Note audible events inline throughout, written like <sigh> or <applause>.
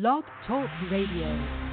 Blog Talk Radio.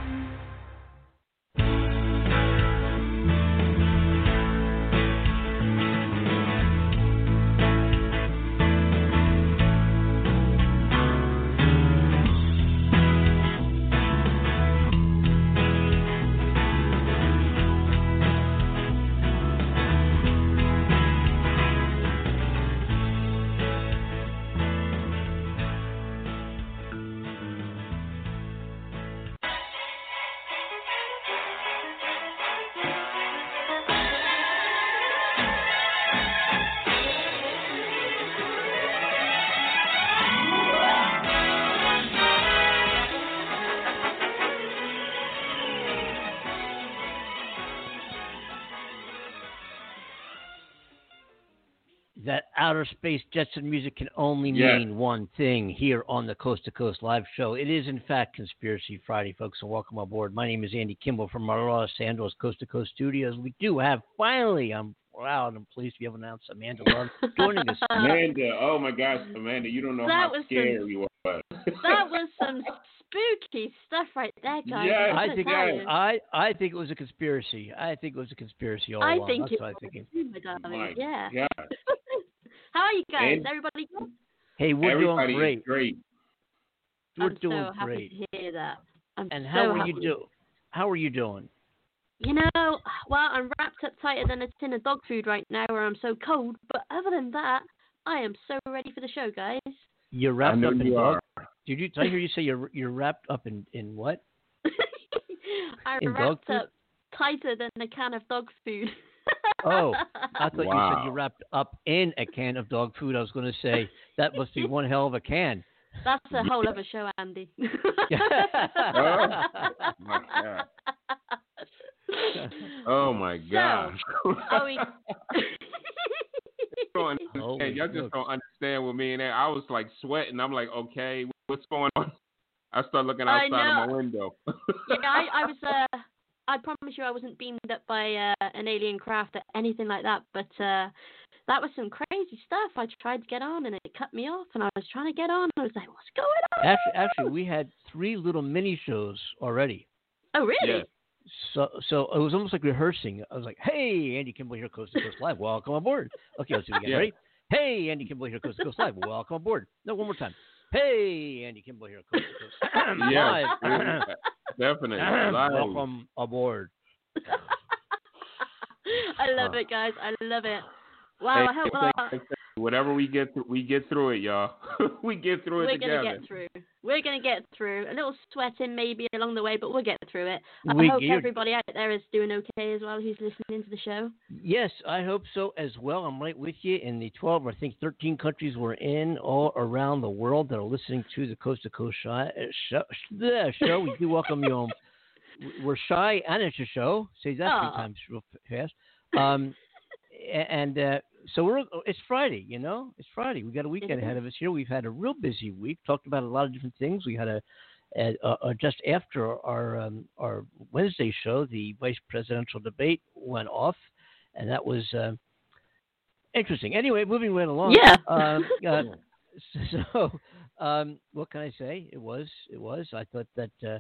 Outer space Jetson music can only Yes. mean one thing here on the Coast to Coast live show. It is, in fact, Conspiracy Friday, folks, and welcome aboard. My name is Andy Kimball from our Los Angeles Coast to Coast studios. We do have, finally, I'm proud and pleased to be able to announce Amanda Lund joining us. <laughs> Amanda, oh my gosh, Amanda, you don't know That how scared some- we were. that was <laughs> some spooky stuff right there, guys. Yes, I gotta think tell you. I, I think it was a conspiracy. I think it was a conspiracy all I along. think That's it what I'm was thinking. too, my darling. My yeah. God. How are you guys? And- Everybody good? Hey, we're Everybody doing great. is great. We're I'm doing so happy great. to hear that. I'm And so how are happy. you do? How are you doing? You know, well, I'm wrapped up tighter than a tin of dog food right now, where I'm so cold. But other than that, I am so ready for the show, guys. You're I wrapped know up in you dog. are. Did you? Did I hear you say you're you're wrapped up in in what? <laughs> I'm In wrapped up tighter than a can of dog food. <laughs> Oh, I thought you said you wrapped up in a can of dog food. I was going to say that must be one hell of a can. That's a whole other show, Andy. <laughs> Oh, my God. Oh my gosh. Are we? <laughs> don't Holy understand. Y'all just smokes. don't understand with me and that. I was like sweating. I'm like, okay, what's going on? I start looking outside of my window. yeah, I, I was. Uh, I promise you, I wasn't beamed up by uh, an alien craft or anything like that. But uh, that was some crazy stuff. I tried to get on and it cut me off, and I was trying to get on. I was like, "What's going on?" Actually, actually, we had three little mini shows already. oh, really? Yes. So, so it was almost like rehearsing. I was like, "Hey, Andy Kimball here, Coast to Coast Live. Welcome aboard." Okay, let's do it again. <laughs> Yeah. Ready? Hey, Andy Kimball here, Coast to Coast Live. Welcome aboard. No, one more time. Hey, Andy Kimball here, Coast to Coast <laughs> Yes, Live. Definitely. <clears throat> Live. Welcome aboard. <laughs> I love it, guys. I love it. Wow. I Hey, hope uh, thank- Whatever we get through, we get through it, y'all. <laughs> we get through it we're together. gonna get through. We're gonna get through. A little sweating maybe along the way, but we'll get through it. I We- hope you're- everybody out there is doing okay as well who's listening to the show. Yes, I hope so as well. I'm right with you. In the 12, I think 13 countries we're in all around the world that are listening to the Coast to Coast Shy, uh, show, the <laughs> show. We do welcome you home. <laughs> We're shy and it's a show. Say that Aw. three times real fast. Um, and uh, so we're it's Friday, you know, it's Friday. We got a weekend ahead of us here. We've had a real busy week. Talked about a lot of different things. We had a, a, a, a just after our um, our Wednesday show, the vice presidential debate went off, and that was uh, interesting. Anyway, moving right along. Yeah. Um, uh, <laughs> <laughs> so, um, what can I say? It was it was. I thought that. Uh,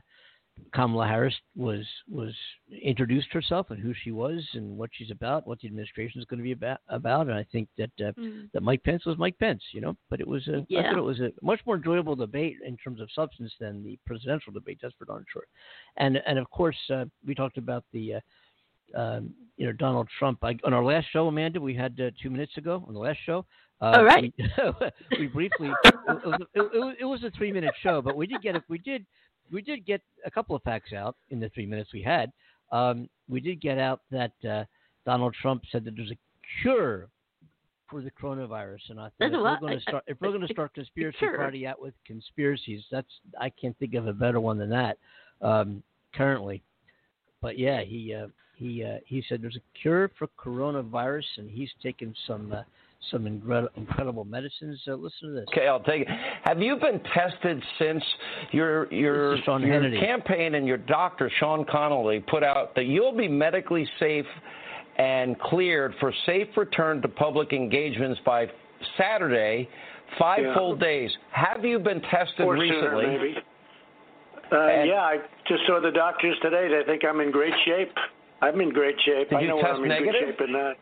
Kamala Harris was was introduced herself and who she was and what she's about, what the administration is going to be about. About, and I think that uh, Mm. that Mike Pence was Mike Pence, you know. But it was a, I Yeah. thought it was a much more enjoyable debate in terms of substance than the presidential debate. That's for darn sure. And and of course uh, we talked about the. Uh, um, you know Donald Trump. I, on our last show, Amanda, we had uh, two minutes ago on the last show. Uh, Oh. We, <laughs> we briefly. It, was- it, was- it was a three-minute show, but we did get a, we did we did get a couple of facts out in the three minutes we had. Um, we did get out that uh, Donald Trump said that there's a cure for the coronavirus, and I thought There's if we're going to start if we're going to start conspiracy cure? party out with conspiracies, that's I can't think of a better one than that um, currently. But yeah, he uh, he uh, he said there's a cure for coronavirus, and he's taken some uh, some incredible incredible medicines. Uh, listen to this. Okay, I'll take it. Have you been tested since your your This is Sean your campaign and your doctor Sean Conley put out that you'll be medically safe and cleared for safe return to public engagements by Saturday, five Yeah. full days. Have you been tested or recently? sooner maybe. Uh, And- yeah, I just saw the doctors today. They think I'm in great shape. I'm in great shape. Did I you know test I'm in negative? good shape and not.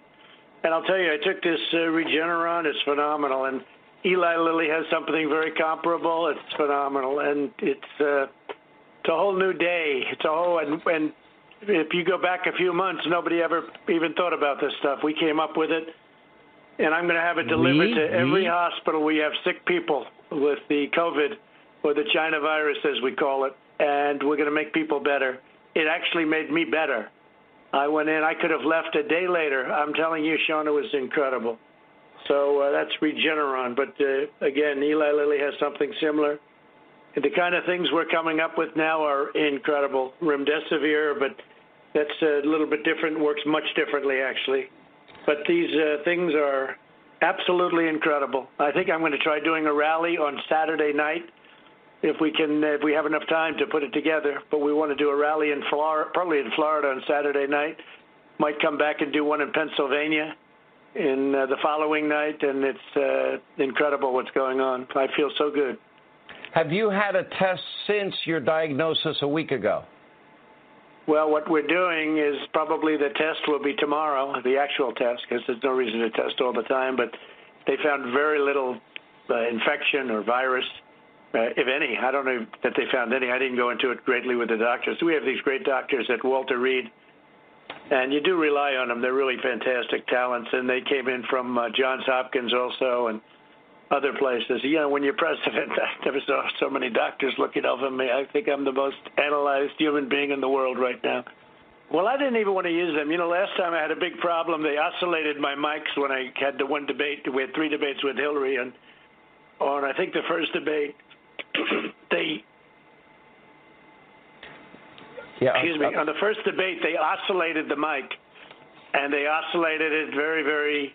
And I'll tell you, I took this uh, Regeneron. It's phenomenal. And Eli Lilly has something very comparable. It's phenomenal. And it's uh, it's a whole new day. It's a whole and and if you go back a few months, nobody ever even thought about this stuff. We came up with it, and I'm going to have it delivered We? to every We? hospital. We have sick people with the COVID or the China virus, as we call it, and we're going to make people better. It actually made me better. I went in. I could have left a day later. I'm telling you, Sean, it was incredible. So uh, that's Regeneron. But uh, again, Eli Lilly has something similar. The kind of things we're coming up with now are incredible. Remdesivir, but that's a little bit different. Works much differently, actually. But these uh, things are absolutely incredible. I think I'm going to try doing a rally on Saturday night if we can, if we have enough time to put it together. But we want to do a rally in Florida, probably in Florida on Saturday night. Might come back and do one in Pennsylvania in uh, the following night, and it's uh, incredible what's going on. I feel so good. Have you had a test since your diagnosis a week ago? Well, what we're doing is probably the test will be tomorrow, the actual test, because there's no reason to test all the time. But they found very little uh, infection or virus, uh, if any. I don't know that they found any. I didn't go into it greatly with the doctors. We have these great doctors at Walter Reed, and you do rely on them. They're really fantastic talents, and they came in from uh, Johns Hopkins also and other places. You know, when you're president, <laughs> I never saw so many doctors looking over me. I think I'm the most analyzed human being in the world right now. Well, I didn't even want to use them. You know, last time I had a big problem. They oscillated my mics when I had the one debate. We had three debates with Hillary, and on I think the first debate, <clears throat> they Yeah. excuse uh, me, uh, on the first debate they oscillated the mic, and they oscillated it very, very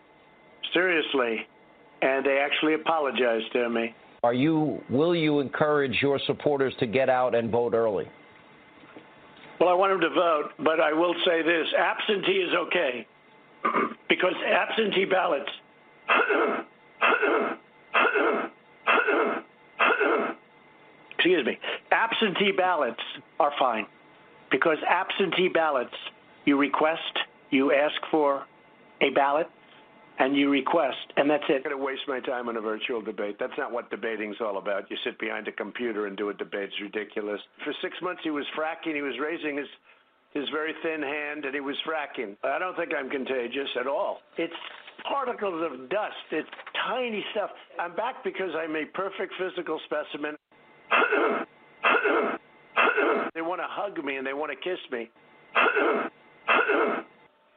seriously, and they actually apologized to me. Are you? Will you encourage your supporters to get out and vote early? Well, I want them to vote, but I will say this: absentee is okay <clears throat> because absentee ballots. <clears throat> Excuse me. Absentee ballots are fine because absentee ballots, you request, you ask for a ballot, and you request, and that's it. I'm going to waste my time on a virtual debate. That's not what debating's all about. You sit behind a computer and do a debate. It's ridiculous. For six months, he was fracking. He was raising his his very thin hand, and he was fracking. I don't think I'm contagious at all. It's particles of dust. It's tiny stuff. I'm back because I'm a perfect physical specimen. They want to hug me and they want to kiss me.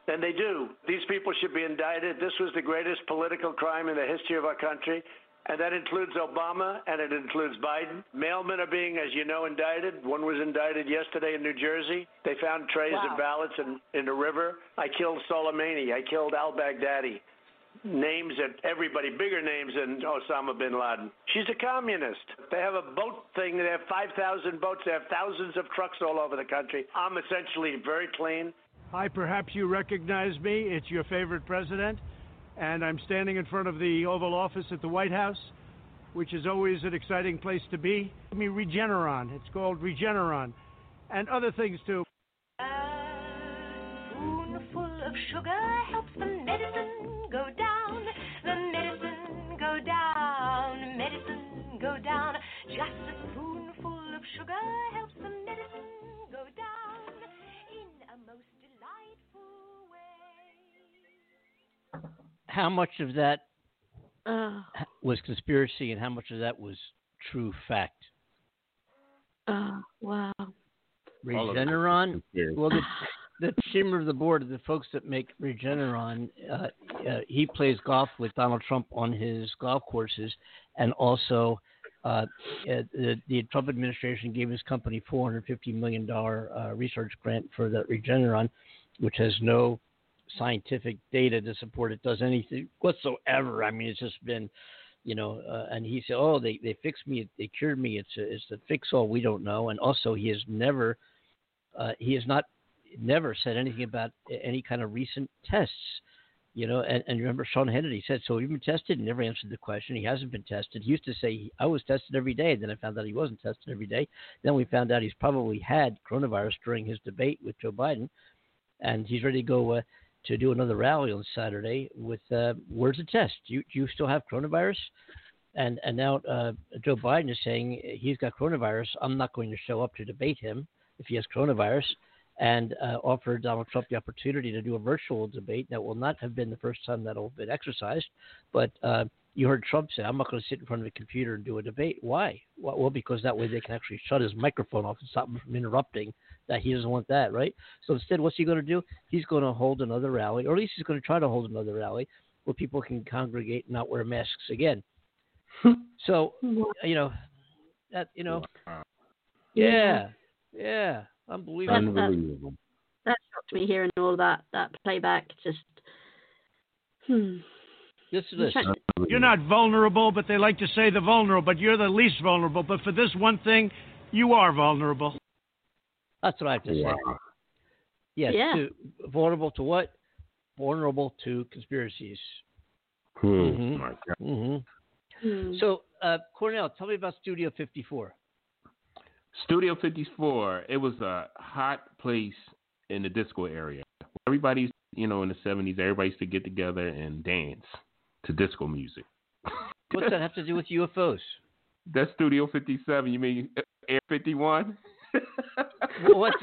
And they do. These people should be indicted. This was the greatest political crime in the history of our country. And that includes Obama and it includes Biden. Mailmen are being, as you know, indicted. One was indicted yesterday in New Jersey. They found trays Wow. of ballots in, in the river. I killed Soleimani. I killed al Baghdadi. Names that everybody, bigger names than Osama bin Laden. She's a communist. They have a boat thing. They have 5,000 boats. They have thousands of trucks all over the country. I'm essentially very clean. Hi, perhaps you recognize me. It's your favorite president. And I'm standing in front of the Oval Office at the White House, which is always an exciting place to be. I mean, Regeneron. It's called Regeneron. And other things too. A spoonful of sugar helps the medicine sugar helps the medicine go down in a most delightful way. How much of that Oh, was conspiracy and how much of that was true fact? oh, wow. All of it. Regeneron. Well, the, the chairman of the board, the folks that make Regeneron, uh, uh, he plays golf with Donald Trump on his golf courses, and also uh, uh, the, the Trump administration gave his company 450 million dollar uh, research grant for the Regeneron, which has no scientific data to support it does anything whatsoever. I mean, it's just been, you know, uh, and he said, "Oh, they they fixed me, they cured me. It's a, it's the fix all we don't know." And also, he has never, uh, he has not, never said anything about any kind of recent tests. You know, and, and remember Sean Hannity said, so you've been tested? He never answered the question. He hasn't been tested. He used to say, I was tested every day. Then I found out he wasn't tested every day. Then we found out he's probably had coronavirus during his debate with Joe Biden. And he's ready to go uh, to do another rally on Saturday with uh, where's the test? Do you, do you still have coronavirus? And and now uh, Joe Biden is saying he's got coronavirus. I'm not going to show up to debate him if he has coronavirus, and uh, offer Donald Trump the opportunity to do a virtual debate. That will not have been the first time that will have been exercised, but. Uh, you heard Trump say, "I'm not going to sit in front of a computer and do a debate." Why? Well, because that way they can actually shut his microphone off and stop him from interrupting. That he doesn't want that, right? So instead, what's he going to do? He's going to hold another rally, or at least he's going to try to hold another rally where people can congregate and not wear masks again. <laughs> so you know that you know, yeah, yeah, unbelievable. That, that, that shocked me hearing all that that playback. Just hmm. This is this. You're not vulnerable, but they like to say the vulnerable, but you're the least vulnerable. But for this one thing, you are vulnerable. That's what I have to say. Yes, Yeah. to, vulnerable to what? Vulnerable to conspiracies. Hmm. Mhm. My God. hmm Hmm. So, uh, Cornell, tell me about Studio 54. Studio 54, it was a hot place in the disco area. Everybody's, you know, in the 70s, everybody used to get together and dance to disco music. <laughs> What's that have to do with UFOs? That's Studio 57. You mean Air 51? Well, What's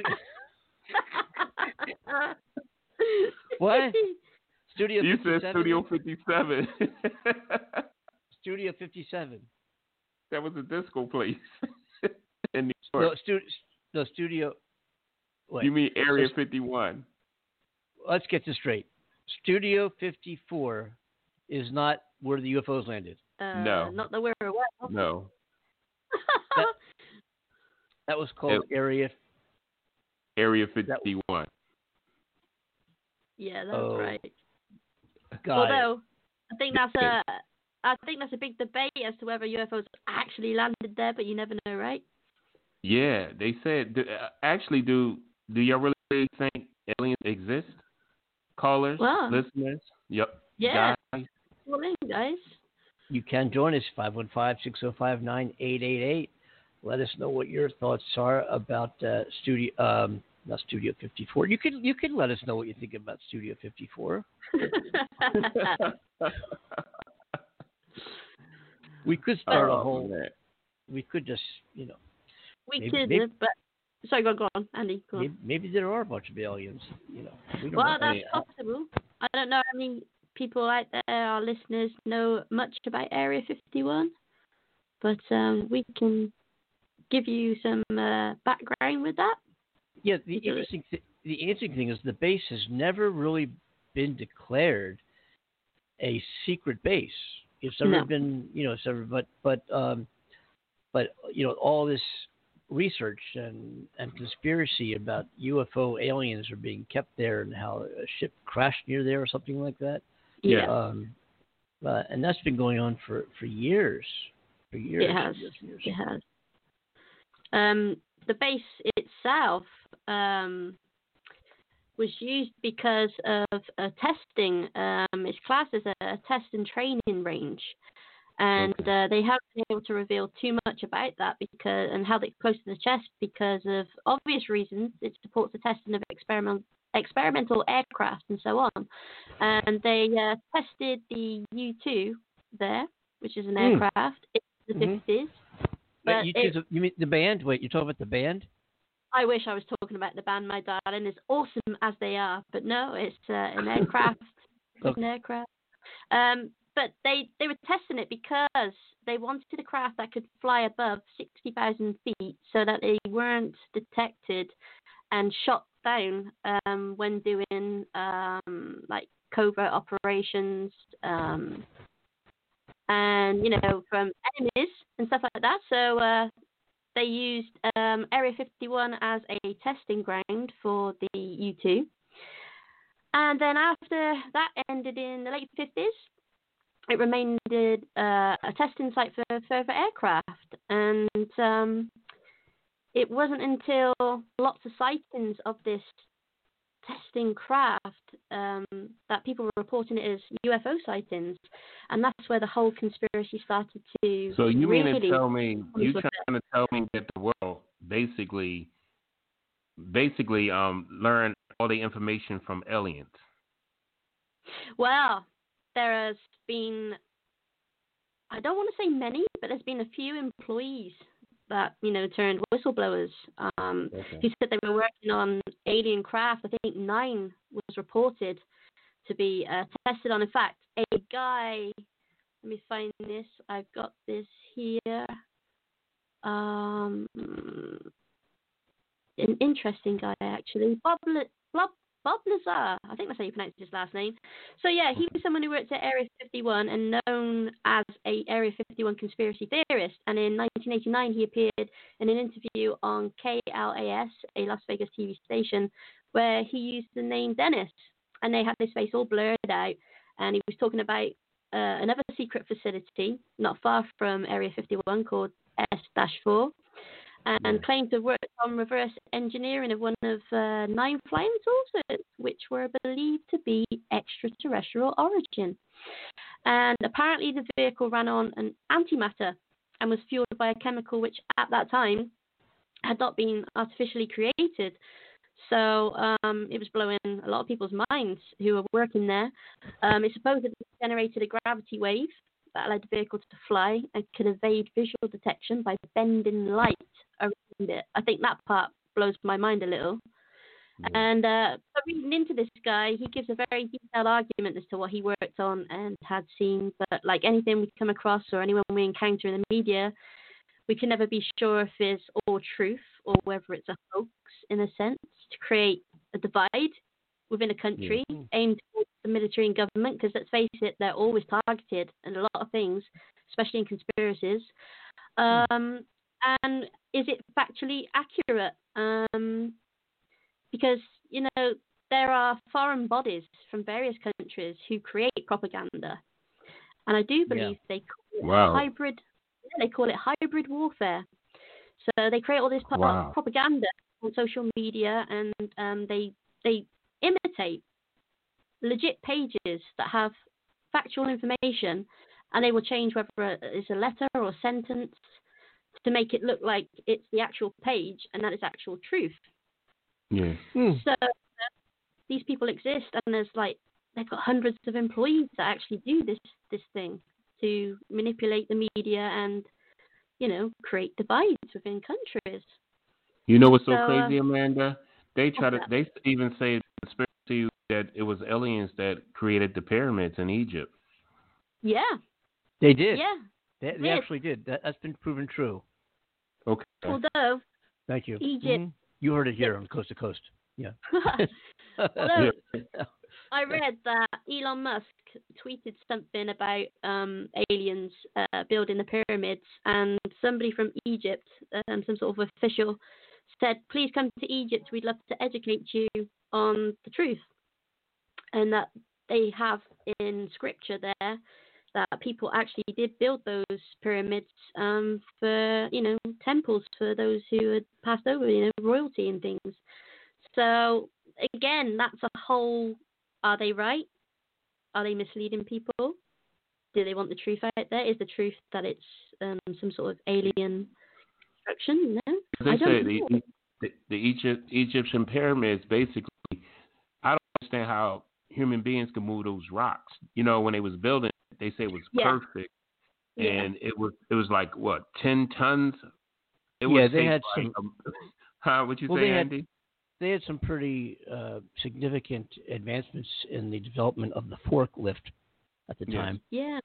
what? Studio you 57? said Studio 57. <laughs> Studio 57. that was a disco place <laughs> in New No, York. stu- no Studio. Wait, you mean Area 51? let's get this straight. Studio 54 is not where the UFOs landed. uh, No. Not that we're aware. No. <laughs> That- That was called Area. Area 51. yeah, that's Oh, right. Got it. Although I think that's a I think that's a big debate as to whether UFOs actually landed there, but you never know, right? Yeah, they said. do- uh, Actually, do do y'all really think aliens exist? Callers, Wow. listeners, yep. Yeah. Guys, Well, in, guys. You can join us 515-605-9888. Let us know what your thoughts are about uh, studio um, not Studio 54. You can you can let us know what you think about Studio 54. <laughs> We could start a Oh, whole. man. We could just you know we Maybe- could, maybe- but sorry, go, go on, Andy. Go on. maybe, maybe there are a bunch of aliens. You know. We Well, know. that's Hey, possible. I don't know how many people out there, our listeners, know much about Area 51, but um, we can give you some uh, background with that. Yeah, the interesting th- the interesting thing is the base has never really been declared a secret base. It's never No. been, you know, it's but but um, but you know, all this research and and conspiracy about UFO aliens are being kept there, and how a ship crashed near there or something like that. Yeah. Um, uh, and that's been going on for for years, for years. It has. years years. It has. Um, the base itself um, was used because of uh, testing. Um, it's classed as a, a test and training range, and uh, they haven't been able to reveal too much about that because and held it close to the chest because of obvious reasons. It supports the testing of experiment, experimental aircraft and so on. And they uh, tested the U-2 there, which is an Hmm. aircraft in the Mhm. 50s. Wait, But you, it- you mean the band? Wait, you're talking about the band? I wish I was talking about the band, my darling, as awesome as they are, but no, it's uh, an aircraft. <laughs> Okay. an aircraft. Um, but they they were testing it because they wanted a craft that could fly above sixty thousand feet, so that they weren't detected and shot down um, when doing um, like covert operations. Um, and you know from enemies and stuff like that. So uh, they used um, Area 51 as a testing ground for the U2. And then after that ended in the late 50s, it remained uh, a testing site for further aircraft. And um, it wasn't until lots of sightings of this testing craft um, that people were reporting it as UFO sightings, and that's where the whole conspiracy started to. So you really mean to tell me you trying to tell me that the world basically basically um learned all the information from aliens? Well, there has been, I don't want to say many, but there's been a few employees that, you know, turned whistleblowers. Um, Okay. who said they were working on alien craft. I think nine was reported to be uh, tested on. In fact, a guy, let me find this. I've got this here. Um, an interesting guy actually, Bob Bob Bob Lazar. I think that's how you pronounce his last name. So yeah, he was someone who worked at Area 51 and known as a Area 51 conspiracy theorist. And in 1989, he appeared in an interview on KLAS, a Las Vegas TV station, where he used the name Dennis, and they had his face all blurred out, and he was talking about uh, another secret facility not far from Area 51 called S-4 and claimed to worked on reverse engineering of one of uh, nine flying saucers, which were believed to be extraterrestrial origin. And apparently, the vehicle ran on an antimatter and was fueled by a chemical which, at that time, had not been artificially created. So um, it was blowing a lot of people's minds who were working there. Um, it supposedly generated a gravity wave that allowed the vehicle to fly and could evade visual detection by bending light around it. I think that part blows my mind a little. And uh, reading into this guy, he gives a very detailed argument as to what he worked on and had seen. But like anything we come across or anyone we encounter in the media, we can never be sure if it's all truth or whether it's a hoax in a sense to create a divide within a country aimed towards the military and government. Because let's face it, they're always targeted in a lot of things, especially in conspiracies. Um, and is it factually accurate? Um, because you know there are foreign bodies from various countries who create propaganda, and I do believe they call it Wow. hybrid. They call it hybrid warfare. So they create all this Wow. propaganda on social media, and um, they they imitate legit pages that have factual information, and they will change whether it's a letter or a sentence to make it look like it's the actual page and that is actual truth. Yeah. So uh, these people exist, and there's like they've got hundreds of employees that actually do this this thing to manipulate the media and you know create divides within countries. You know what's so, So, uh, crazy, Amanda? They try to. They even say conspiracy that it was aliens that created the pyramids in Egypt. Yeah, They did. yeah. They, they did. actually did. That, that's been proven true. Okay. Although Thank you. Egypt, Mhm. You heard it here on Coast to Coast. Yeah. <laughs> although I read that Elon Musk tweeted something about um, aliens uh, building the pyramids, and somebody from Egypt, um, some sort of official, said, "Please come to Egypt. We'd love to educate you on the truth." And that they have in scripture there that people actually did build those pyramids um, for, you know, temples for those who had passed over, you know, royalty and things. So again, that's a whole are they right? Are they misleading people? Do they want the truth out there? Is the truth that it's um, some sort of alien construction? No, They I say don't the, know. the, the Egypt, Egyptian pyramids basically. I don't understand how human beings can move those rocks. You know, when they was building, it, they say it was Yeah. perfect, Yeah. and it was it was like what ten tons. It Yeah, would they had like, some- <laughs> huh? What you Well, say, they had- Andy? they had some pretty uh, significant advancements in the development of the forklift at the Yes. time. Yeah,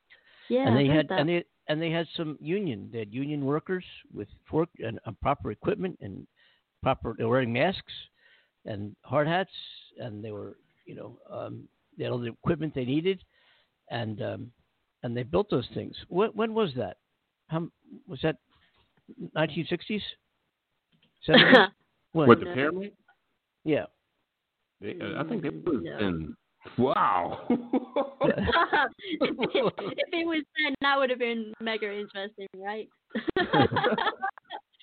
yeah. and they I had that. and they and they had some union. They had union workers with fork and uh, proper equipment and proper. They were wearing masks and hard hats, and they were you know um, they had all the equipment they needed, and um, and they built those things. When, when was that? How was that? 1960s. 70s? <laughs> when? What the No. pyramid? Yeah. They, uh, I think they was No. in. Wow. <laughs> if, if it was then, that would have been mega interesting, right? <laughs>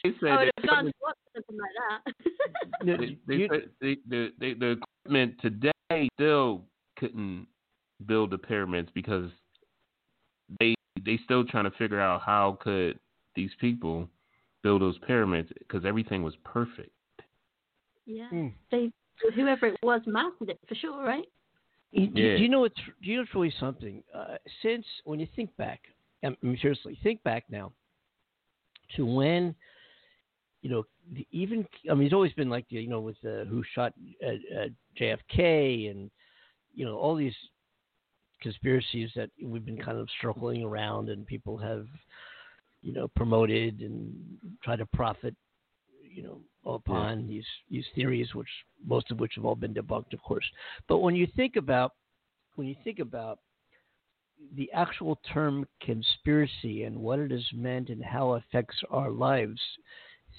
they said I would that have gone to watch something like that. They, <laughs> they, you- they, the, they, the equipment today still couldn't build the pyramids because they they still trying to figure out how could these people build those pyramids because everything was perfect. Yeah. Mm. They whoever it was mastered it for sure, right? You- do, Yeah. do you know what's do you know it's really something? Uh, since when you think back, I mean, seriously, think back now to when you know even I mean, it's always been like the, you know with uh, who shot uh, uh, JFK and you know all these conspiracies that we've been kind of circling around and people have you know promoted and tried to profit you know upon these these theories which most of which have all been debunked of course. But when you think about when you think about the actual term conspiracy and what it has meant and how it affects our lives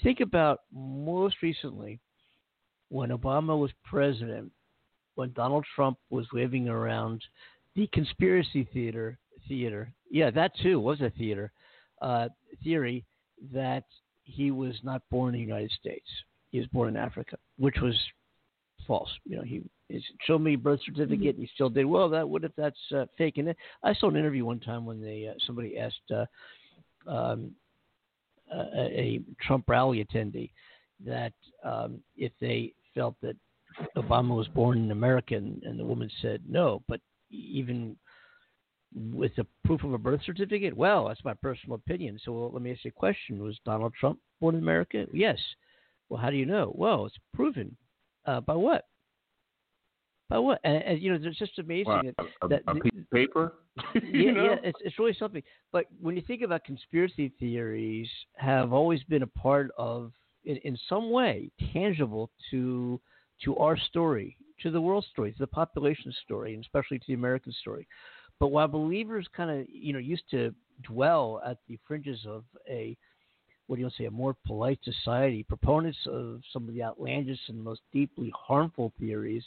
think about most recently when Obama was president when Donald Trump was waving around the conspiracy theater theater yeah that too was a theater uh, theory that he was not born in the United States. He was born in Africa, which was false. You know, he showed me a birth certificate. And he still did well. That what if that's uh, fake? And I saw an interview one time when they uh, somebody asked uh, um, a, a Trump rally attendee that um, if they felt that Obama was born in America, and, and the woman said no, but even with the proof of a birth certificate? Well, that's my personal opinion. So well, let me ask you a question: Was Donald Trump born in America? Yes. Well, how do you know? Well, it's proven. Uh, by what? By what? And, and you know, it's just amazing Wow, that, a, that a piece of paper. <laughs> yeah, know? yeah, it's it's really something. But when you think about conspiracy theories, have always been a part of, in, in some way, tangible to to our story, to the world story, to the population story, and especially to the American story. But while believers kind of you know used to dwell at the fringes of a what do you say a more polite society, proponents of some of the outlandish and most deeply harmful theories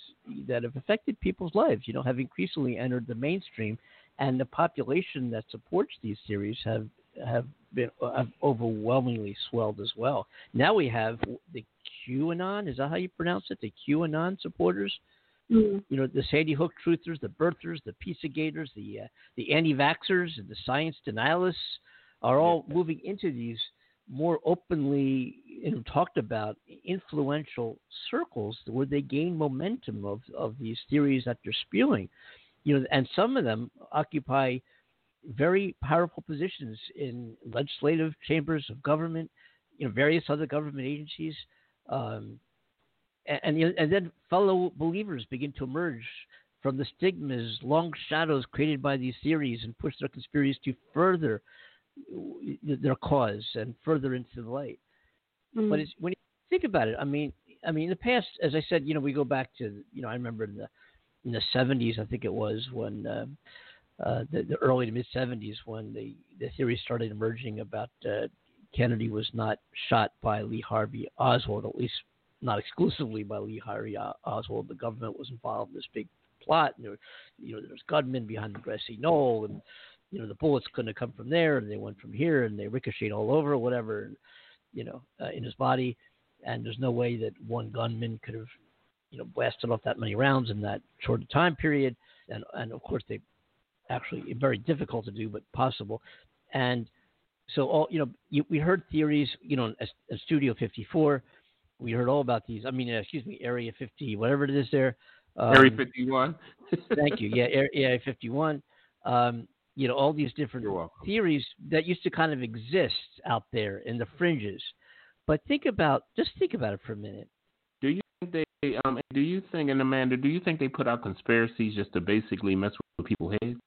that have affected people's lives, you know, have increasingly entered the mainstream, and the population that supports these theories have have been have overwhelmingly swelled as well. Now we have the QAnon, is that how you pronounce it? The QAnon supporters Mm. you know, the Sandy Hook truthers, the birthers, the Pizzagate, the uh, the anti-vaxxers, and the science denialists are all moving into these more openly talked about influential circles where they gain momentum of, of these theories that they're spewing. You know, and some of them occupy very powerful positions in legislative chambers of government, you know, various other government agencies. Um, and, and, and then fellow believers begin to emerge from the stigmas, long shadows created by these theories, and push their conspiracies to further their cause and further into the light. Mm. But it's, when you think about it, I mean, I mean, in the past, as I said, you know, we go back to, you know, I remember in the in the '70s, I think it was when uh, uh, the, the early to mid '70s when the the theory started emerging about uh, Kennedy was not shot by Lee Harvey Oswald, at least not exclusively by Lee Harvey Oswald. The government was involved in this big plot. And there, you know, there was gunmen behind the grassy knoll, and you know the bullets couldn't have come from there, and they went from here, and they ricocheted all over, whatever, and, you know, uh, in his body. And there's no way that one gunman could have, you know, blasted off that many rounds in that short time period. And and of course they actually very difficult to do, but possible. And so all you know, you, we heard theories, you know, at, at Studio 54 we heard all about these. I mean, uh, excuse me, Area 50, whatever it is there. Um, Area 51. <laughs> thank you. Yeah, Area, Area 51. Um, you know, all these different theories that used to kind of exist out there in the fringes. But think about, just think about it for a minute. Do you think they? Um, do you think, and Amanda, do you think they put out conspiracies just to basically mess with people's heads?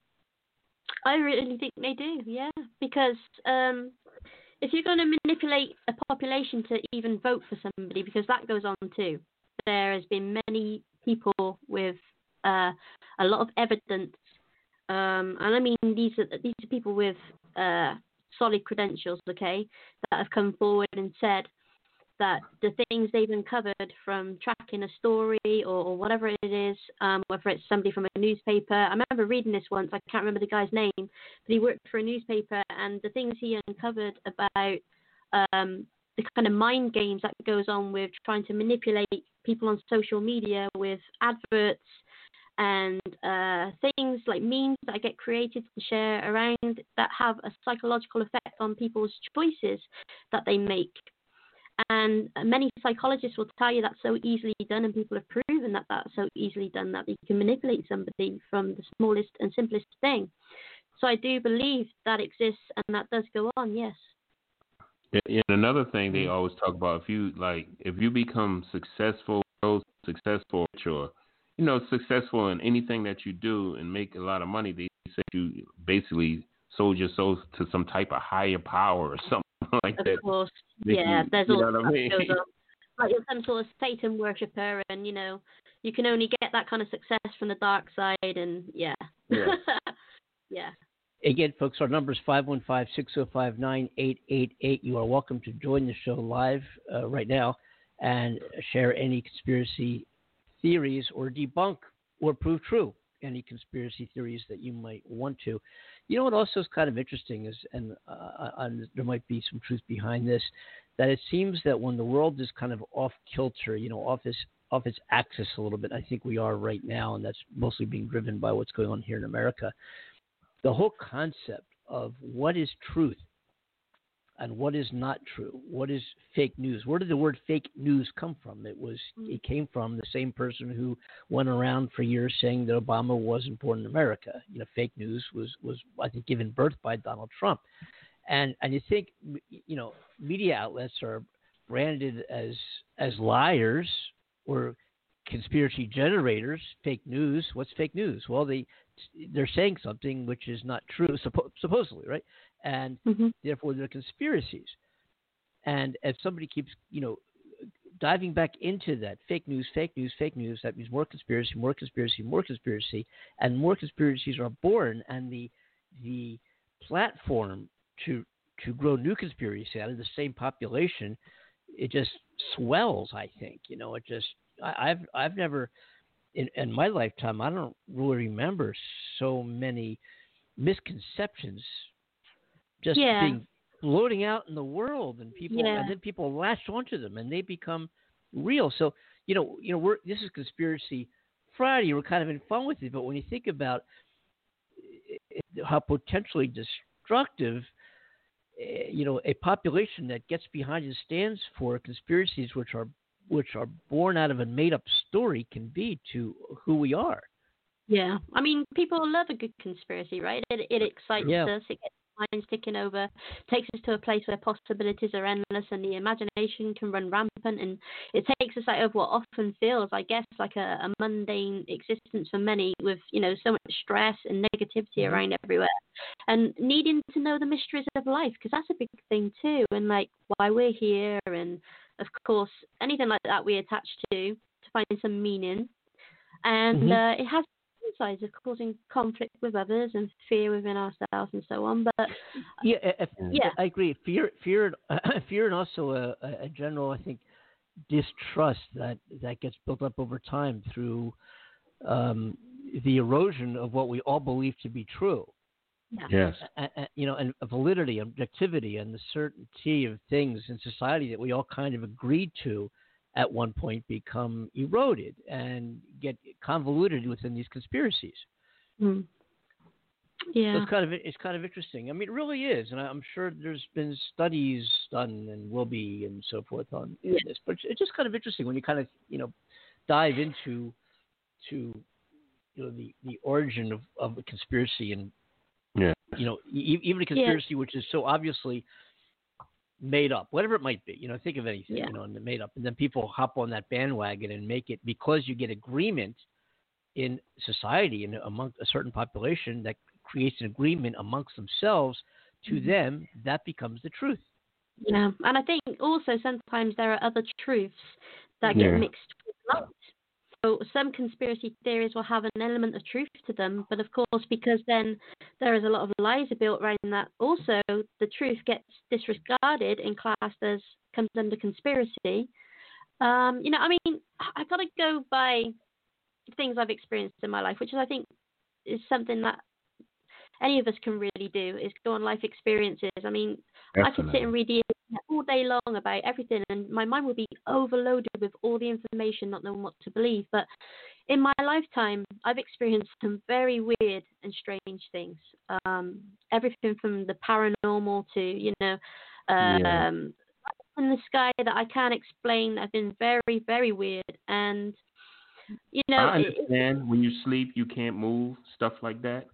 I really think they do, yeah. Because um, if you're going to manipulate a population to even vote for somebody, because that goes on too, there has been many people with uh, a lot of evidence, um, and I mean these are these are people with uh, solid credentials, okay, that have come forward and said that the things they've uncovered from tracking a story or, or whatever it is, um, whether it's somebody from a newspaper. I remember reading this once. I can't remember the guy's name, but he worked for a newspaper, and the things he uncovered about um, the kind of mind games that goes on with trying to manipulate people on social media with adverts and uh, things like memes that get created to share around that have a psychological effect on people's choices that they make. And many psychologists will tell you that's so easily done, and people have proven that that's so easily done that you can manipulate somebody from the smallest and simplest thing. So I do believe that exists, and that does go on. Yes. And another thing they always talk about if you like if you become successful, successful, or you know successful in anything that you do and make a lot of money, they say you basically sold your soul to some type of higher power or <laughs> something like of that. Of course, Make yeah. you- there's you all know what I mean? goes on. <laughs> Like you're some sort of Satan worshipper, and you know you can only get that kind of success from the dark side, and yeah, Yeah. <laughs> yeah. Again, folks, our number is 515 605 9888. You are welcome to join the show live uh, right now and share any conspiracy theories or debunk or prove true any conspiracy theories that you might want to. You know what also is kind of interesting is, and, uh, and there might be some truth behind this, that it seems that when the world is kind of off kilter, you know, off its off its axis a little bit, I think we are right now, and that's mostly being driven by what's going on here in America the whole concept of what is truth and what is not true, what is fake news. Where did the word fake news come from? It was mm. it came from the same person who went around for years saying that Obama wasn't born in America. You know, fake news was was I think given birth by Donald Trump. And and you think you know media outlets are branded as as liars or conspiracy generators, fake news. What's fake news? Well, they they're saying something which is not true, <laughs> suppo- supposedly, right? And Mm-hmm. therefore they're conspiracies. And if somebody keeps, you know, diving back into that fake news, fake news, fake news, that means more conspiracy, more conspiracy, more conspiracy, and more conspiracies are born, and the the platform to to grow new conspiracy out of the same population, it just swells. I think, you know, it just I, I've I've never in, in my lifetime, I don't really remember so many misconceptions just Yeah. being floating out in the world, and people, Yeah. and then people latch onto them, and they become real. So, you know, you know, we're this is conspiracy Friday. We're kind of in fun with it, but when you think about eh, how potentially destructive, eh, you know, a population that gets behind and stands for conspiracies which are which are born out of a made up story can be to who we are. Yeah, I mean, people love a good conspiracy, right? It, it excites Yeah. us. It gets minds ticking over, takes us to a place where possibilities are endless and the imagination can run rampant, and it takes us out of what often feels, I guess, like a, a mundane existence for many, with you know so much stress and negativity Mhm. around everywhere, and needing to know the mysteries of life because that's a big thing too, and like why we're here, and of course anything like that we attach to to find some meaning and Mhm. uh, it has sides of causing conflict with others and fear within ourselves and so on. But Yeah, I- I- Yeah. I agree. Fear, fear, <clears throat> fear, and also a, a general, I think, distrust that that gets built up over time through um, the erosion of what we all believe to be true. Yes. A- a- you know, and validity, objectivity, and the certainty of things in society that we all kind of agreed to at one point become eroded and get convoluted within these conspiracies. mm, So yeah, it's kind of it's kind of interesting. I mean, it really is, and I- I'm sure there's been studies done and will be and so forth on Yeah. this. But it's just kind of interesting when you kind of you know dive into to you know the the origin of of a conspiracy and Yeah. you know e- even a conspiracy which is so obviously made up, whatever it might be. You know, think of anything Yeah. you know and made up, and then people hop on that bandwagon and make it because you get agreement in society and among a certain population that creates an agreement amongst themselves to Mhm. them that becomes the truth yeah. And I think also sometimes there are other truths that Yeah. get mixed with light. So some conspiracy theories will have an element of truth to them, but of course, because then there is a lot of lies built around that, also the truth gets disregarded and classed as comes under conspiracy. Um, you know, I mean, I've got to go by things I've experienced in my life, which is, I think, is something that any of us can really do is go on life experiences. I mean, I could sit and read the all day long about everything, and my mind would be overloaded with all the information, not knowing what to believe. But in my lifetime, I've experienced some very weird and strange things. Um, everything from the paranormal to, you know, um, Yeah. in the sky that I can't explain. I've been very, very weird, and you know, I it- it- when you sleep you can't move, stuff like that.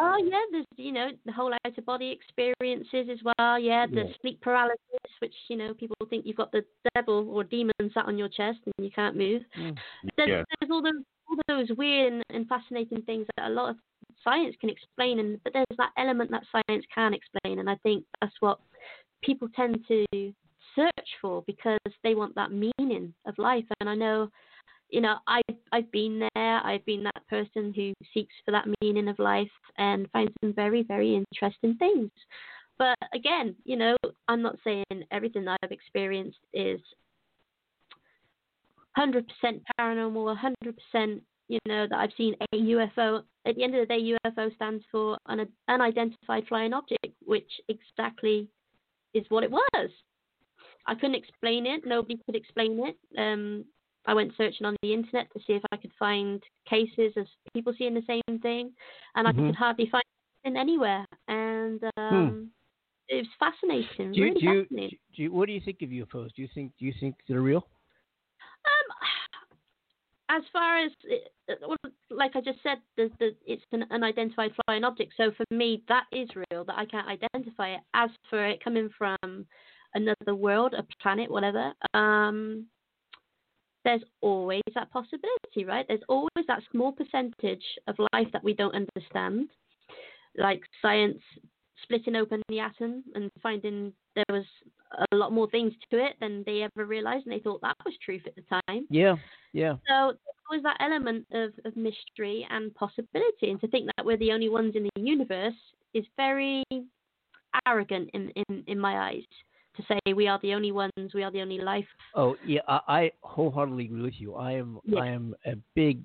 Oh yeah, there's you know the whole out of body experiences as well. Yeah, the Yeah. sleep paralysis, which you know people think you've got the devil or demon sat on your chest and you can't move. Mm. There's, Yeah. there's all those all those weird and, and fascinating things that a lot of science can explain, and but there's that element that science can explain, and I think that's what people tend to search for because they want that meaning of life. And I know you know, I I've been there. I've been that person who seeks for that meaning of life and finds some very very interesting things. But again, you know, I'm not saying everything that I've experienced is 100% paranormal, 100%, you know, that I've seen a UFO. At the end of the day, UFO stands for an unidentified flying object, which exactly is what it was. I couldn't explain it. Nobody could explain it. Um, I went searching on the internet to see if I could find cases of people seeing the same thing, and I Mhm. could hardly find it anywhere. And um, it was fascinating, Do you, really do, you, fascinating. do you, what do you think of UFOs? Do you think do you think they're real? Um, as far as it- like I just said, the, the, it's an unidentified flying object. So for me, that is real. That I can't identify it. As for it coming from another world, a planet, whatever, um, there's always that possibility, right? There's always that small percentage of life that we don't understand, like science splitting open the atom and finding there was a lot more things to it than they ever realized, and they thought that was truth at the time. Yeah, yeah. So there's always that element of, of mystery and possibility, and to think that we're the only ones in the universe is very arrogant in, in, in my eyes. To say we are the only ones, we are the only life. Oh yeah, I, I wholeheartedly agree with you. I am Yeah. I am a big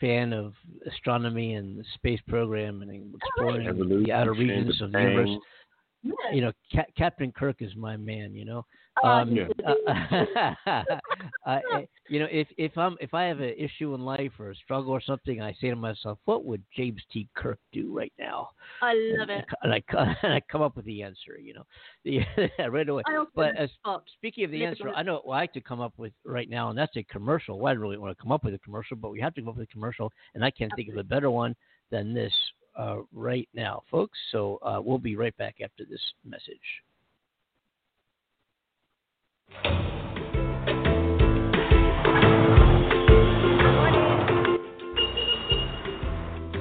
fan of astronomy and the space program and oh, exploring Evolution, the outer regions of the universe. Bang. You know, Ca- Captain Kirk is my man. You know, Oh, um, Yeah. <laughs> uh, <laughs> I, you know, if if I'm if I have an issue in life or a struggle or something, I say to myself, what would James T. Kirk do right now? I love and, it. And I, <laughs> and I come up with the answer. You know, the, right away. But as. Speaking of the answer, I know what I like to come up with right now, and that's a commercial. Well, I didn't really want to come up with a commercial, but we have to come up with a commercial, and I can't think of a better one than this uh, right now, folks. So uh, we'll be right back after this message.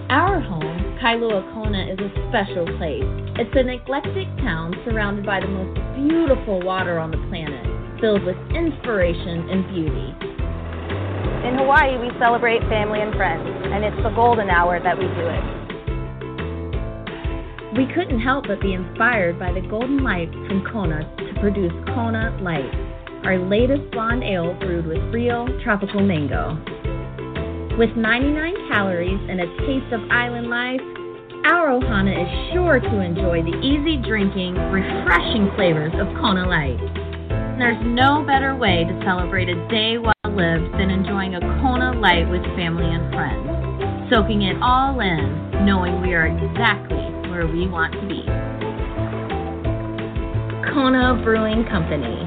Our home, Kailua Kona, is a special place. It's an eclectic town surrounded by the most beautiful water on the planet, filled with inspiration and beauty. In Hawaii, we celebrate family and friends, and it's the golden hour that we do it. We couldn't help but be inspired by the golden light from Kona to produce Kona Light, our latest blonde ale brewed with real tropical mango. With 99 calories and a taste of island life, our Ohana is sure to enjoy the easy drinking, refreshing flavors of Kona Light. There's no better way to celebrate a day well lived than enjoying a Kona Light with family and friends, soaking it all in, knowing we are exactly where we want to be. Kona Brewing Company.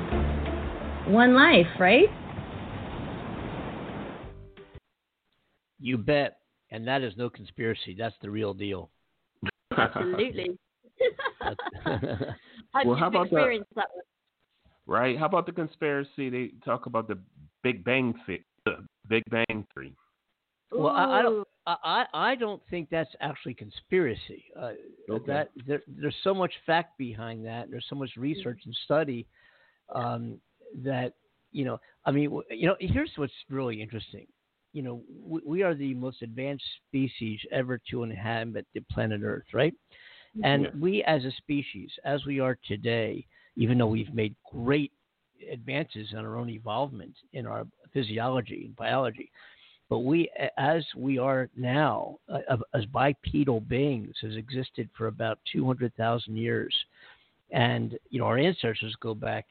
One life, right? You bet. And that is no conspiracy. That's the real deal. Absolutely. <laughs> I've Well, how about that? experienced that one. right? How about the conspiracy? They talk about the Big Bang Theory. The Big Bang Theory. Well, I, I don't. I, I I don't think that's actually conspiracy. Uh, Okay. That there, there's so much fact behind that. There's so much research and study um, that you know. I mean, you know. Here's what's really interesting. You know, we, we are the most advanced species ever to inhabit the planet Earth, right? And Yeah. we, as a species, as we are today, even though we've made great advances in our own evolvement in our physiology and biology, but we, as we are now, uh, as bipedal beings, has existed for about 200,000 years. and you know our ancestors go back.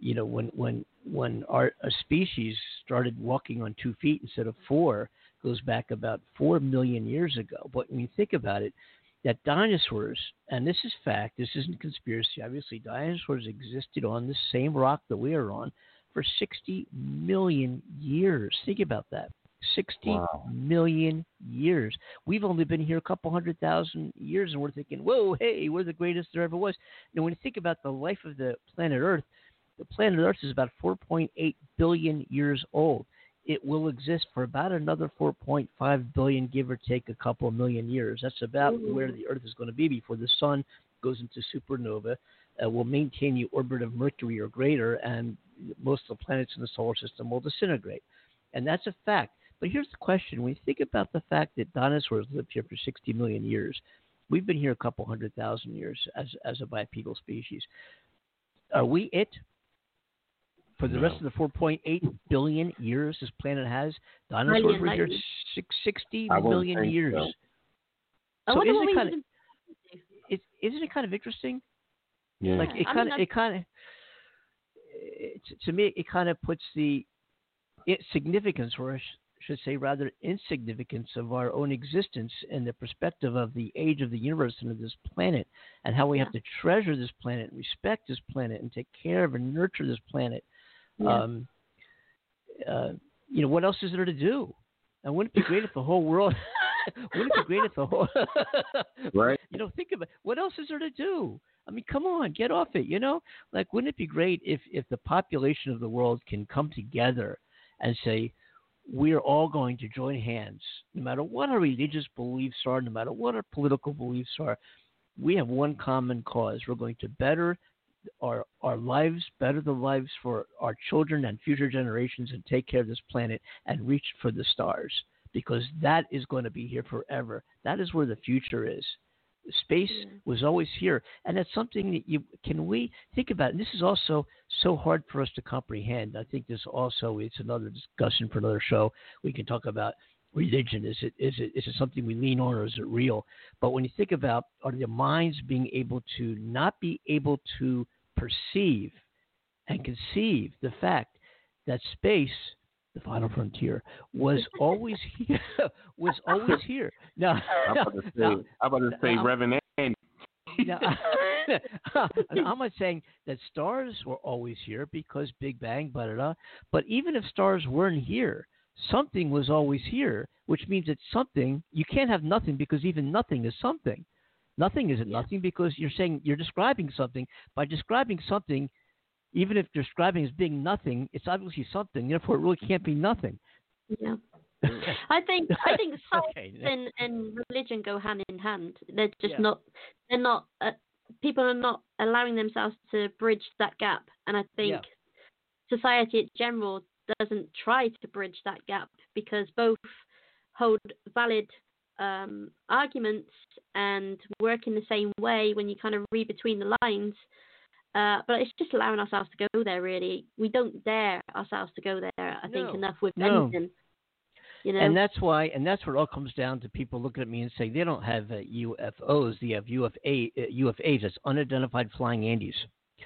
You know when when when our a species started walking on two feet instead of four goes back about four million years ago. But when you think about it, that dinosaurs, and this is fact, this isn't conspiracy. Obviously, dinosaurs existed on the same rock that we are on for 60 million years. Think about that. Sixty Wow. million years. We've only been here a couple hundred thousand years, and we're thinking, whoa, hey, we're the greatest there ever was. Now, when you think about the life of the planet Earth, the planet Earth is about 4.8 billion years old. It will exist for about another 4.5 billion, give or take a couple million years. That's about where the Earth is going to be before the sun goes into supernova. Uh, will maintain the orbit of Mercury or greater, and most of the planets in the solar system will disintegrate. And that's a fact. But here's the question: When you think about the fact that dinosaurs lived here for 60 million years, we've been here a couple hundred thousand years as as a bipedal species. Are we it? For the rest of the 4.8 billion years this planet has, dinosaurs Million were here light six, 60 I wouldn't million think years. so. So isn't it kind of would it, isn't it kind of interesting? Yeah. Like it I kind mean, of it kind of to me it kind of puts the it, significance, or I sh- should say rather insignificance, of our own existence in the perspective of the age of the universe and of this planet, and how we have to treasure this planet, and respect this planet, and take care of and nurture this planet. Yeah. Um, uh, you know, what else is there to do? And wouldn't it be great if the whole world? <laughs> wouldn't it be great if the whole? <laughs> Right. You know, think about what else is there to do? I mean, come on, get off it. You know, like wouldn't it be great if if the population of the world can come together and say, we're all going to join hands, no matter what our religious beliefs are, no matter what our political beliefs are. We have one common cause. We're going to better our our lives, better the lives for our children and future generations, and take care of this planet and reach for the stars because that is going to be here forever. That is where the future is. Space mm. was always here, and that's something that you can we think about. And this is also so hard for us to comprehend. I think this also it's another discussion for another show. We can talk about religion. Is it is it is it something we lean on, or is it real? But when you think about are the minds being able to not be able to perceive and conceive the fact that space the final frontier was <laughs> always here <laughs> was always here now I'm about to <laughs> say, now- about to say now- Reverend Andy. now, I'm not saying that stars were always here because Big Bang, blah, blah, blah. But even if stars weren't here, something was always here, which means that something, you can't have nothing because even nothing is something. Nothing isn't nothing because you're saying you're describing something. By describing something, even if describing as being nothing, it's obviously something. Therefore, it really can't be nothing. Yeah. <laughs> I think I think <laughs> science Okay. and, and religion go hand in hand. They're just Yeah. not. They're not. Uh, people are not allowing themselves to bridge that gap, and I think Yeah. society in general doesn't try to bridge that gap because both hold valid um, arguments and work in the same way when you kind of read between the lines. Uh, but it's just allowing ourselves to go there. Really, we don't dare ourselves to go there. I think No. enough with No. anything. You know, And that's why, and that's where it all comes down to people looking at me and saying they don't have uh, UFOs, they have UFA, uh, UFAs, that's unidentified flying Andys.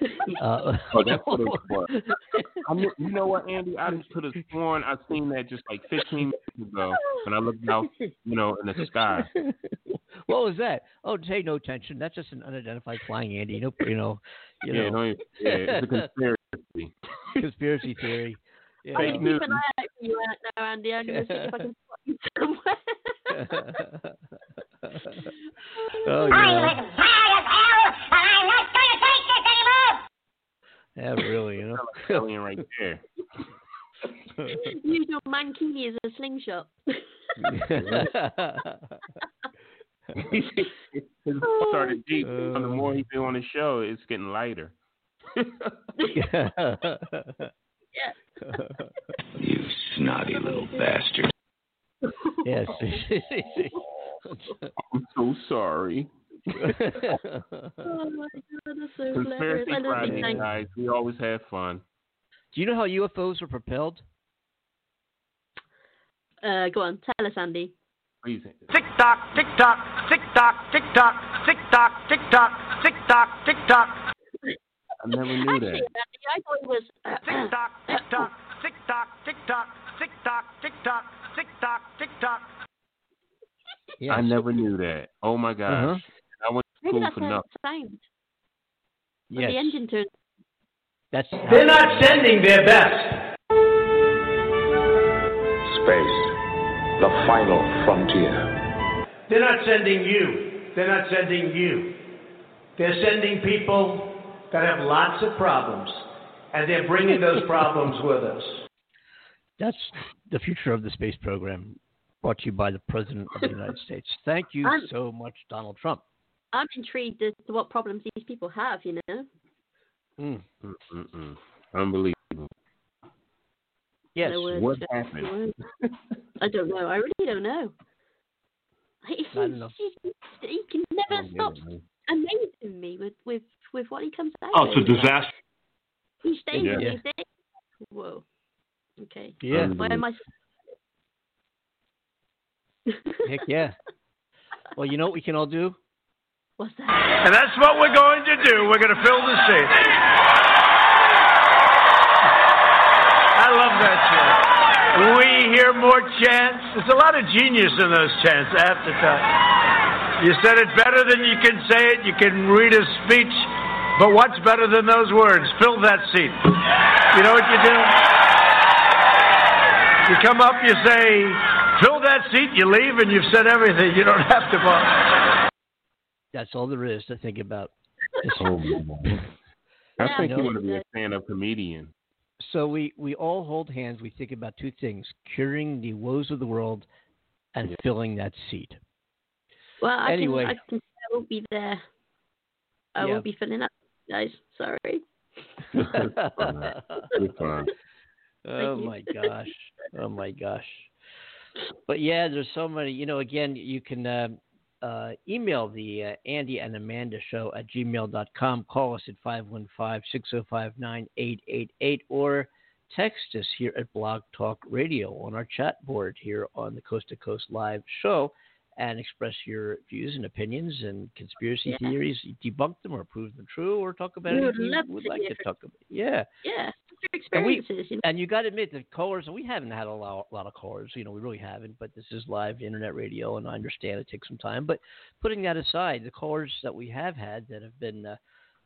<laughs> Uh, Oh, that's what it's <laughs> for. I mean, you know what, Andy? I just could have sworn I seen that just like 15 minutes ago when I looked out, you know, in the sky. <laughs> what was that? Oh, pay no attention. That's just an unidentified flying Andy. No, you know, you yeah, know, don't yeah, it's a conspiracy. conspiracy theory. Yeah. I'm Fake gonna news. keep an eye out for you out now, Andy. I'm gonna see if I can spot you somewhere. oh, I'm yeah. Yeah, really, you know. <laughs> Alien right there. Use your mankini as a slingshot. His started <laughs> oh. deep. and the more he been on the show, it's getting lighter. <laughs> You snotty little bastard. yes. I'm so sorry. Oh my god, that's so. Conspiracy I Friday, it. Guys. We always have fun. Do you know how UFOs are propelled? Uh, go on, tell us, Andy. Please. Tick tock, tick tock, tick tock, tick tock, tick tock, tick tock, tick tock, tick tock. I never knew Actually, that. the I thought it was. Tick tock, tick tock, tick tock, tick tock, tick tock, tick tock, tick tock, tick tock. Yes. I never knew that. Oh my gosh. Uh-huh. I went to Maybe school that's for how nothing. it Yes. the engine turns. That's They're not sending their best. Space, the final frontier. They're not sending you. They're not sending you. They're sending people that have lots of problems, and they're bringing those <laughs> problems with us. That's the future of the space program, brought to you by the President of the United <laughs> States. Thank you so much, Donald Trump. I'm intrigued as to what problems these people have. You know. Mm. Unbelievable. Yes. No words, What happened? I don't know. I really don't know. He, I don't know. he, he, he can never Oh, stop yeah, amazing me with, with, with what he comes out Oh, it's a disaster. He stays Yeah. with these things. Whoa. Okay. Yeah. Why am I? <laughs> Heck yeah. Well, you know what we can all do? What's that? And that's what we're going to do. We're going to fill the seat. I love that chant. We hear more chants. There's a lot of genius in those chants, I have to tell you. You said it better than you can say it. You can read a speech. But what's better than those words? Fill that seat. You know what you do? You come up, you say, fill that seat, you leave, and you've said everything. You don't <laughs> have to bother. That's all there is to think about. <laughs> Oh, man. I Yeah, think you you want to be a stand-up comedian. So we, we all hold hands. We think about two things: curing the woes of the world, and Yeah. filling that seat. Well, I Anyway. can, I can. I won't be there. I Yeah. won't be filling up, guys. Sorry. <laughs> Oh my gosh! Oh my gosh! But yeah, there's so many. You know, again, you can uh, uh, email the uh, Andy and Amanda show at gmail.com. Call us at 515-605-9888 or text us here at Blog Talk Radio on our chat board here on the Coast to Coast Live show and express your views and opinions and conspiracy Yeah. theories, debunk them or prove them true, or talk about We anything you would like hear to talk about. Yeah. Yeah. Your And we- you know. And you got to admit, the callers, and we haven't had a lot, lot of callers. You know, we really haven't. But this is live internet radio, and I understand it takes some time. But putting that aside, the callers that we have had that have been, uh,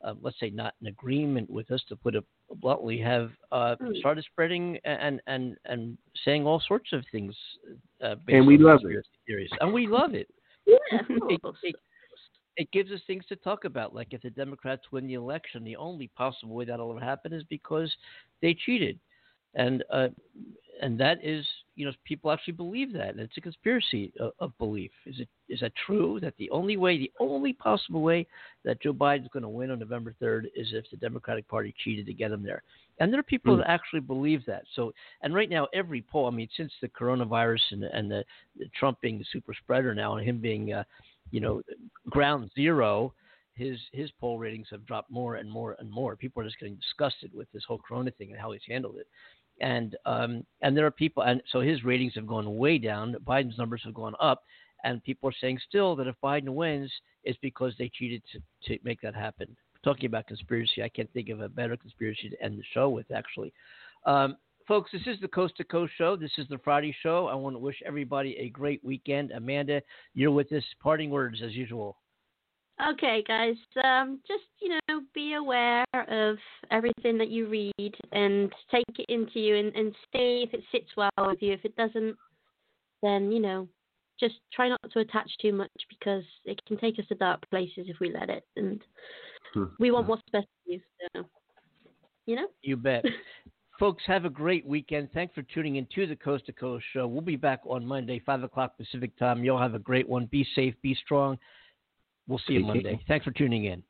uh, let's say, not in agreement with us, to put it bluntly, have uh, Hmm. started spreading and and and saying all sorts of things. Uh, based And we on love it. conspiracy Theories. And we love it. Yeah, It, it, it gives us things to talk about. Like if the Democrats win the election, the only possible way that'll ever happen is because they cheated, and uh, and that is you know people actually believe that. And it's a conspiracy of, of belief. Is it is that true? That the only way, the only possible way that Joe Biden's going to win on November third is if the Democratic Party cheated to get him there. And there are people that actually believe that. So, and right now, every poll, I mean, since the coronavirus and, and the, the Trump being the super spreader now, and him being, uh, you know, ground zero, his his poll ratings have dropped more and more and more. People are just getting disgusted with this whole Corona thing and how he's handled it. And um, and there are people, and so his ratings have gone way down. Biden's numbers have gone up, and people are saying still that if Biden wins, it's because they cheated to, to make that happen. Talking about conspiracy, I can't think of a better conspiracy to end the show with, actually. Um, folks, this is the Coast to Coast show. This is the Friday show. I want to wish everybody a great weekend. Amanda, you're with us. Parting words as usual. Okay, guys. Um, just you know, be aware of everything that you read and take it into you and, and see if it sits well with you. If it doesn't, then you know, just try not to attach too much because it can take us to dark places if we let it. And we want what's best for you. So, you know. You bet. <laughs> Folks, have a great weekend. Thanks for tuning in to the Coast to Coast show. We'll be back on Monday, 5 o'clock Pacific time. You'll have a great one. Be safe, be strong. We'll see you Monday. Thanks for tuning in.